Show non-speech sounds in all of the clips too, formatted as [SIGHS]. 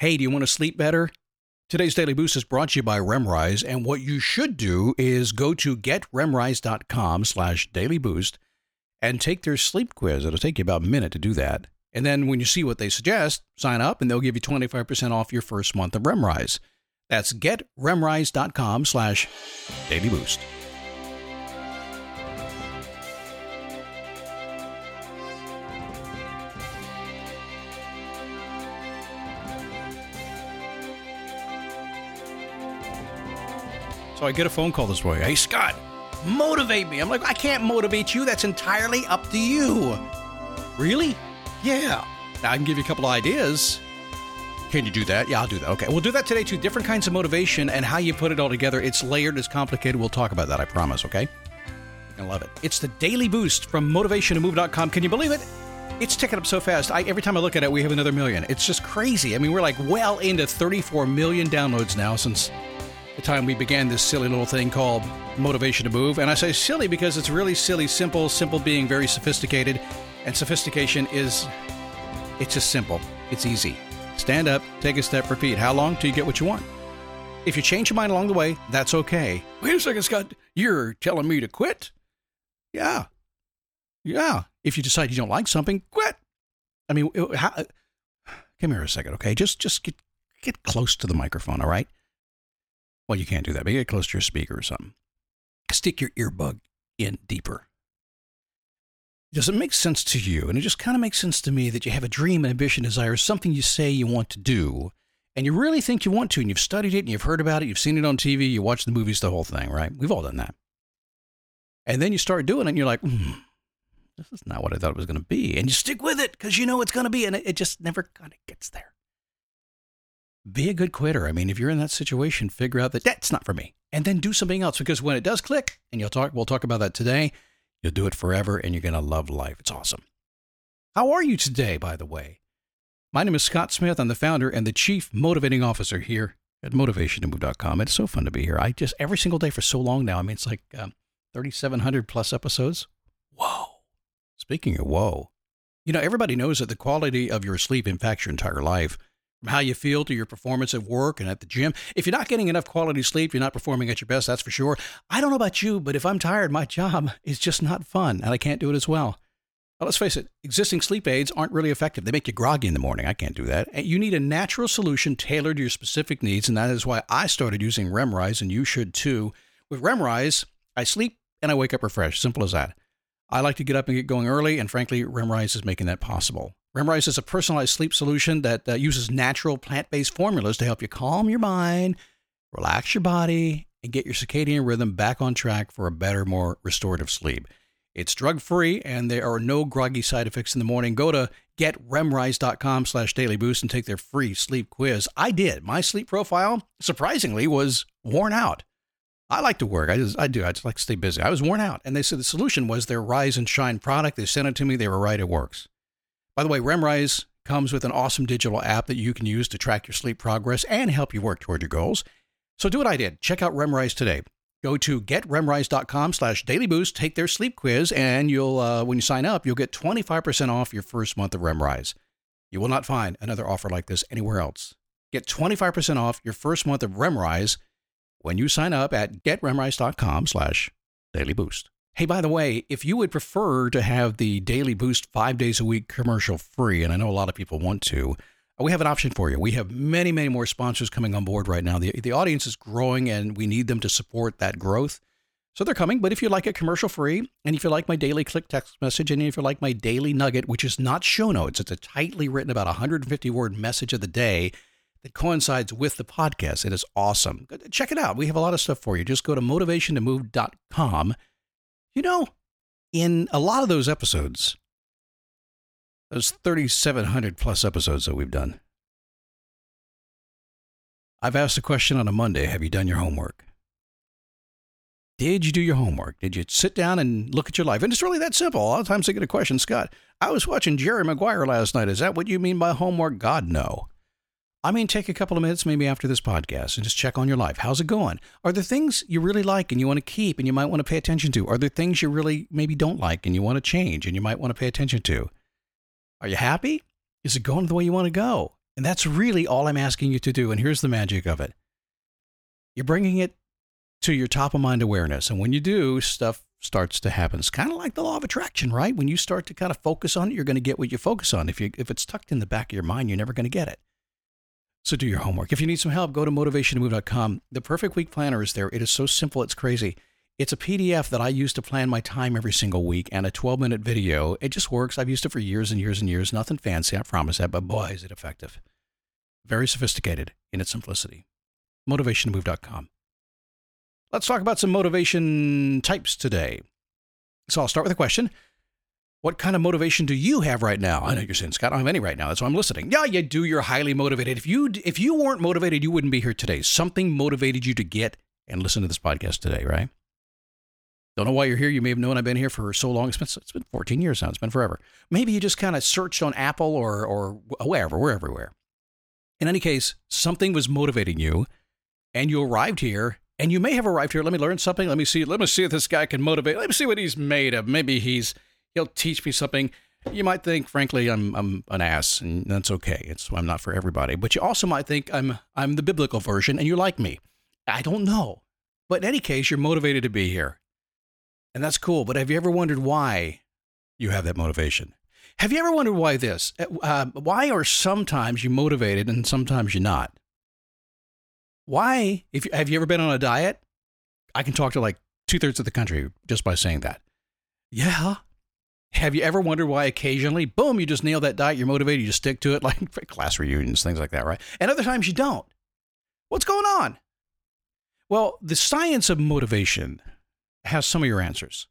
Hey, do you want to sleep better? Today's Daily Boost is brought to you by Remrise, and what you should do is go to getremrise.com slash dailyboost and take their sleep quiz. It'll take you about a minute to do that. And then when you see what they suggest, sign up and they'll give you 25% off your first month of Remrise. That's getremrise.com slash dailyboost. So I get a phone call this way. Hey, Scott, motivate me. I'm like, I can't motivate you. That's entirely up to you. Really? Yeah. Now I can give you a couple of ideas. Can you do that? Yeah, I'll do that. Okay. We'll do that today too. Different kinds of motivation and how you put it all together. It's layered, it's complicated. We'll talk about that, I promise, okay? I love it. It's the Daily Boost from motivationtomove.com. Can you believe it? It's ticking up so fast. I, every time I look at it, we have another million. It's just crazy. I mean, we're like well into 34 million downloads now since the time we began this silly little thing called Motivation to Move. And I say silly because it's really silly, simple, simple being very sophisticated. And sophistication is, it's just simple. It's easy. Stand up, take a step, repeat. How long till you get what you want? If you change your mind along the way, that's okay. Wait a second, Scott. You're telling me to quit? Yeah. Yeah. If you decide you don't like something, quit. I mean, how, come here a second, okay? Just just get get close to the microphone, all right? Well, you can't do that, but get close to your speaker or something. Stick your earbud in deeper. Does it make sense to you? And it just kind of makes sense to me that you have a dream, ambition, desire, something you say you want to do, and you really think you want to, and you've studied it, and you've heard about it, you've seen it on TV, you watch the movies, the whole thing, right? We've all done that. And then you start doing it, and you're like, mm, this is not what I thought it was going to be. And you stick with it because you know it's going to be, and it, it just never kind of gets there be a good quitter. I mean, if you're in that situation, figure out that that's not for me, and then do something else. Because when it does click, and you'll talk, we'll talk about that today. You'll do it forever, and you're gonna love life. It's awesome. How are you today, by the way? My name is Scott Smith. I'm the founder and the chief motivating officer here at motivationtomove.com. It's so fun to be here. I just every single day for so long now. I mean, it's like um, 3,700 plus episodes. Whoa! Speaking of whoa, you know everybody knows that the quality of your sleep impacts your entire life how you feel to your performance at work and at the gym. If you're not getting enough quality sleep, you're not performing at your best, that's for sure. I don't know about you, but if I'm tired, my [LAUGHS] job is just not fun and I can't do it as well. let's face it, existing sleep aids aren't really effective. They make you groggy in the morning. I can't do that. You need a natural solution tailored to your specific needs, and that is why I started using Remrise, and you should too. With Remrise, I sleep and I wake up refreshed. Simple as that. I like to get up and get going early, and frankly, Remrise is making that possible. Remrise is a personalized sleep solution that uh, uses natural plant based formulas to help you calm your mind, relax your body, and get your circadian rhythm back on track for a better, more restorative sleep. It's drug free and there are no groggy side effects in the morning. Go to getremrise.com slash daily boost and take their free sleep quiz. I did. My sleep profile, surprisingly, was worn out. I like to work. I just I do. I just like to stay busy. I was worn out. And they said the solution was their Rise and Shine product. They sent it to me. They were right. It works. By the way, Remrise comes with an awesome digital app that you can use to track your sleep progress and help you work toward your goals. So do what I did. Check out Remrise today. Go to getremrise.com slash dailyboost, take their sleep quiz, and you'll uh, when you sign up, you'll get 25% off your first month of Remrise. You will not find another offer like this anywhere else. Get 25% off your first month of Remrise when you sign up at getremrise.com slash dailyboost. Hey, by the way, if you would prefer to have the Daily Boost five days a week commercial free, and I know a lot of people want to, uh, we have an option for you. We have many, many more sponsors coming on board right now. The, the audience is growing and we need them to support that growth. So they're coming. But if you like it commercial free, and if you like my daily click text message, and if you like my daily nugget, which is not show notes, it's a tightly written, about 150 word message of the day that coincides with the podcast. It is awesome. Check it out. We have a lot of stuff for you. Just go to motivationtomove.com you know, in a lot of those episodes, those 3,700 plus episodes that we've done, I've asked a question on a Monday Have you done your homework? Did you do your homework? Did you sit down and look at your life? And it's really that simple. A lot of times I get a question, Scott, I was watching Jerry Maguire last night. Is that what you mean by homework? God, no. I mean, take a couple of minutes maybe after this podcast and just check on your life. How's it going? Are there things you really like and you want to keep and you might want to pay attention to? Are there things you really maybe don't like and you want to change and you might want to pay attention to? Are you happy? Is it going the way you want to go? And that's really all I'm asking you to do. And here's the magic of it you're bringing it to your top of mind awareness. And when you do, stuff starts to happen. It's kind of like the law of attraction, right? When you start to kind of focus on it, you're going to get what you focus on. If, you, if it's tucked in the back of your mind, you're never going to get it. So do your homework. If you need some help, go to motivationtomove.com. The perfect week planner is there. It is so simple, it's crazy. It's a PDF that I use to plan my time every single week and a 12 minute video. It just works. I've used it for years and years and years. Nothing fancy, I promise that, but boy, is it effective. Very sophisticated in its simplicity. Motivationtomove.com. Let's talk about some motivation types today. So I'll start with a question. What kind of motivation do you have right now? I know you're saying, Scott, I don't have any right now. That's why I'm listening. Yeah, you do. You're highly motivated. If you if you weren't motivated, you wouldn't be here today. Something motivated you to get and listen to this podcast today, right? Don't know why you're here. You may have known I've been here for so long. It's been, it's been 14 years now. It's been forever. Maybe you just kind of searched on Apple or, or wherever. We're everywhere. In any case, something was motivating you and you arrived here and you may have arrived here. Let me learn something. Let me see. Let me see if this guy can motivate. Let me see what he's made of. Maybe he's he'll teach me something. You might think, frankly, I'm I'm an ass, and that's okay. It's I'm not for everybody. But you also might think I'm I'm the biblical version, and you like me. I don't know. But in any case, you're motivated to be here. And that's cool. But have you ever wondered why you have that motivation? Have you ever wondered why this? Uh, uh, why are sometimes you motivated and sometimes you're not? Why? If have you ever been on a diet? I can talk to like two thirds of the country just by saying that. Yeah. Have you ever wondered why occasionally, boom, you just nail that diet, you're motivated, you just stick to it, like [LAUGHS] class reunions, things like that, right? And other times you don't. What's going on? Well, the science of motivation has some of your answers.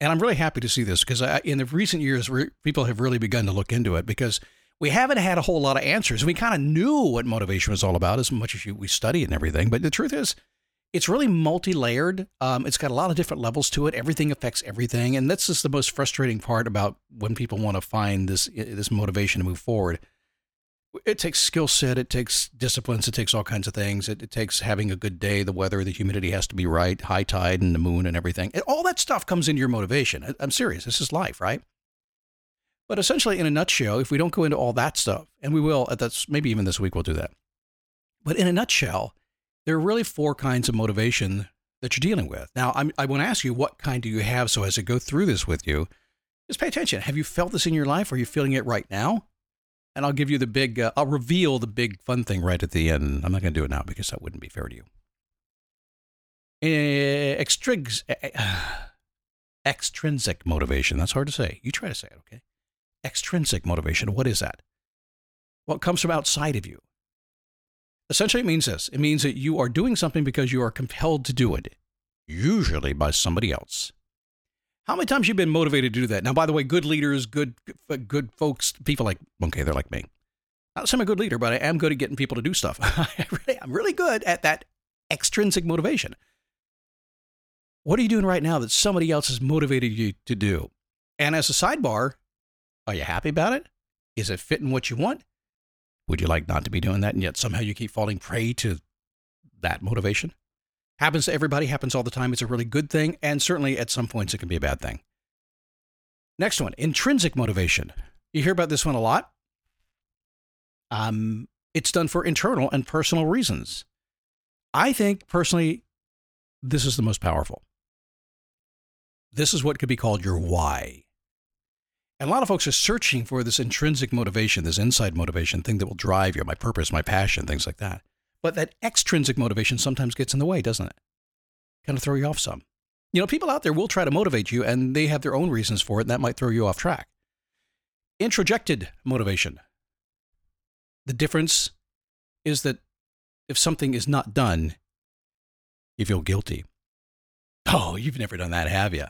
And I'm really happy to see this because in the recent years, people have really begun to look into it because we haven't had a whole lot of answers. We kind of knew what motivation was all about as much as you, we study and everything. But the truth is, it's really multi-layered. Um, it's got a lot of different levels to it. Everything affects everything, and that's just the most frustrating part about when people want to find this this motivation to move forward it takes skill set, it takes disciplines, it takes all kinds of things. It, it, takes having a good day, the weather, the humidity has to be right, high tide and the moon and everything. All that stuff comes into your motivation. I'm serious. This is life, right? But essentially, in a nutshell, if we don't go into all that stuff, and we will, that's maybe even this week we'll do that. But in a nutshell, there are really four kinds of motivation that you're dealing with. Now, I'm, I want to ask you, what kind do you have? So as I go through this with you, just pay attention. Have you felt this in your life? Are you feeling it right now? And I'll give you the big, uh, I'll reveal the big fun thing right at the end. I'm not going to do it now because that wouldn't be fair to you. Uh, [SIGHS] extrinsic motivation. That's hard to say. You try to say it, okay? Extrinsic motivation. What is that? Well, comes from outside of you. Essentially, it means this it means that you are doing something because you are compelled to do it, usually by somebody else. How many times you been motivated to do that? Now, by the way, good leaders, good good folks, people like okay, they're like me. Not saying I'm a good leader, but I am good at getting people to do stuff. [LAUGHS] I'm really good at that extrinsic motivation. What are you doing right now that somebody else has motivated you to do? And as a sidebar, are you happy about it? Is it fitting what you want? Would you like not to be doing that and yet somehow you keep falling prey to that motivation? Happens to everybody, happens all the time. It's a really good thing, and certainly at some points it can be a bad thing. Next one intrinsic motivation. You hear about this one a lot. Um, it's done for internal and personal reasons. I think personally, this is the most powerful. This is what could be called your why. And a lot of folks are searching for this intrinsic motivation, this inside motivation thing that will drive you, my purpose, my passion, things like that. But that extrinsic motivation sometimes gets in the way, doesn't it? Kind of throw you off some. You know, people out there will try to motivate you and they have their own reasons for it, and that might throw you off track. Introjected motivation. The difference is that if something is not done, you feel guilty. Oh, you've never done that, have you?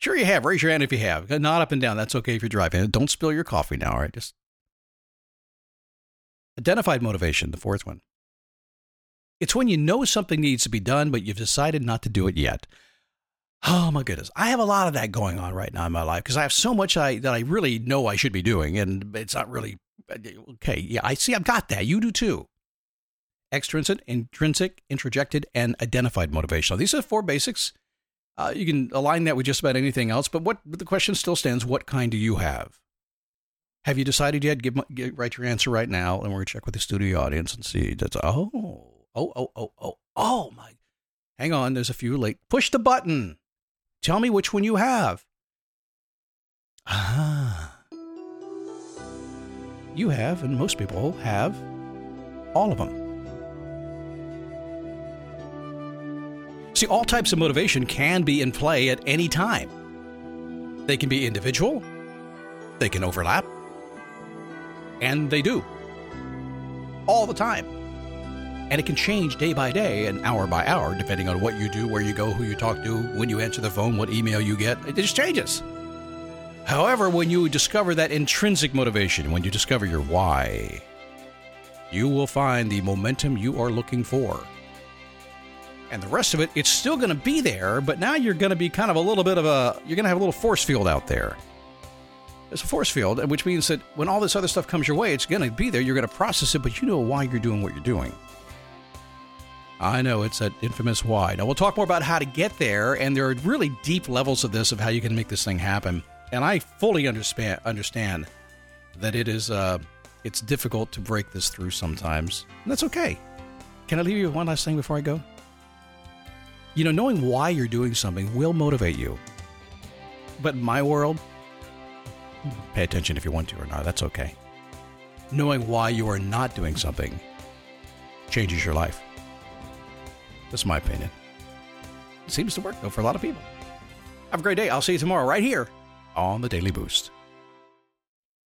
Sure, you have. Raise your hand if you have. Not up and down. That's okay if you're driving. Don't spill your coffee now, all right? Just identified motivation, the fourth one. It's when you know something needs to be done, but you've decided not to do it yet. Oh my goodness. I have a lot of that going on right now in my life because I have so much I, that I really know I should be doing, and it's not really okay. Yeah, I see. I've got that. You do too. Extrinsic, intrinsic, introjected, and identified motivation. these are four basics. Uh, you can align that with just about anything else, but what but the question still stands: What kind do you have? Have you decided yet? Give, give write your answer right now, and we're gonna check with the studio audience and see. That's oh oh oh oh oh oh my. Hang on, there's a few late. Push the button. Tell me which one you have. Ah. You have, and most people have, all of them. See, all types of motivation can be in play at any time. They can be individual, they can overlap, and they do. All the time. And it can change day by day and hour by hour, depending on what you do, where you go, who you talk to, when you answer the phone, what email you get. It just changes. However, when you discover that intrinsic motivation, when you discover your why, you will find the momentum you are looking for. And the rest of it, it's still going to be there, but now you're going to be kind of a little bit of a, you're going to have a little force field out there. It's a force field, which means that when all this other stuff comes your way, it's going to be there. You're going to process it, but you know why you're doing what you're doing. I know it's that infamous why. Now, we'll talk more about how to get there, and there are really deep levels of this of how you can make this thing happen. And I fully understand understand that it is uh, it's difficult to break this through sometimes. And that's okay. Can I leave you with one last thing before I go? You know, knowing why you're doing something will motivate you. But in my world, pay attention if you want to or not, that's okay. Knowing why you are not doing something changes your life. That's my opinion. It seems to work, though, for a lot of people. Have a great day. I'll see you tomorrow right here on the Daily Boost.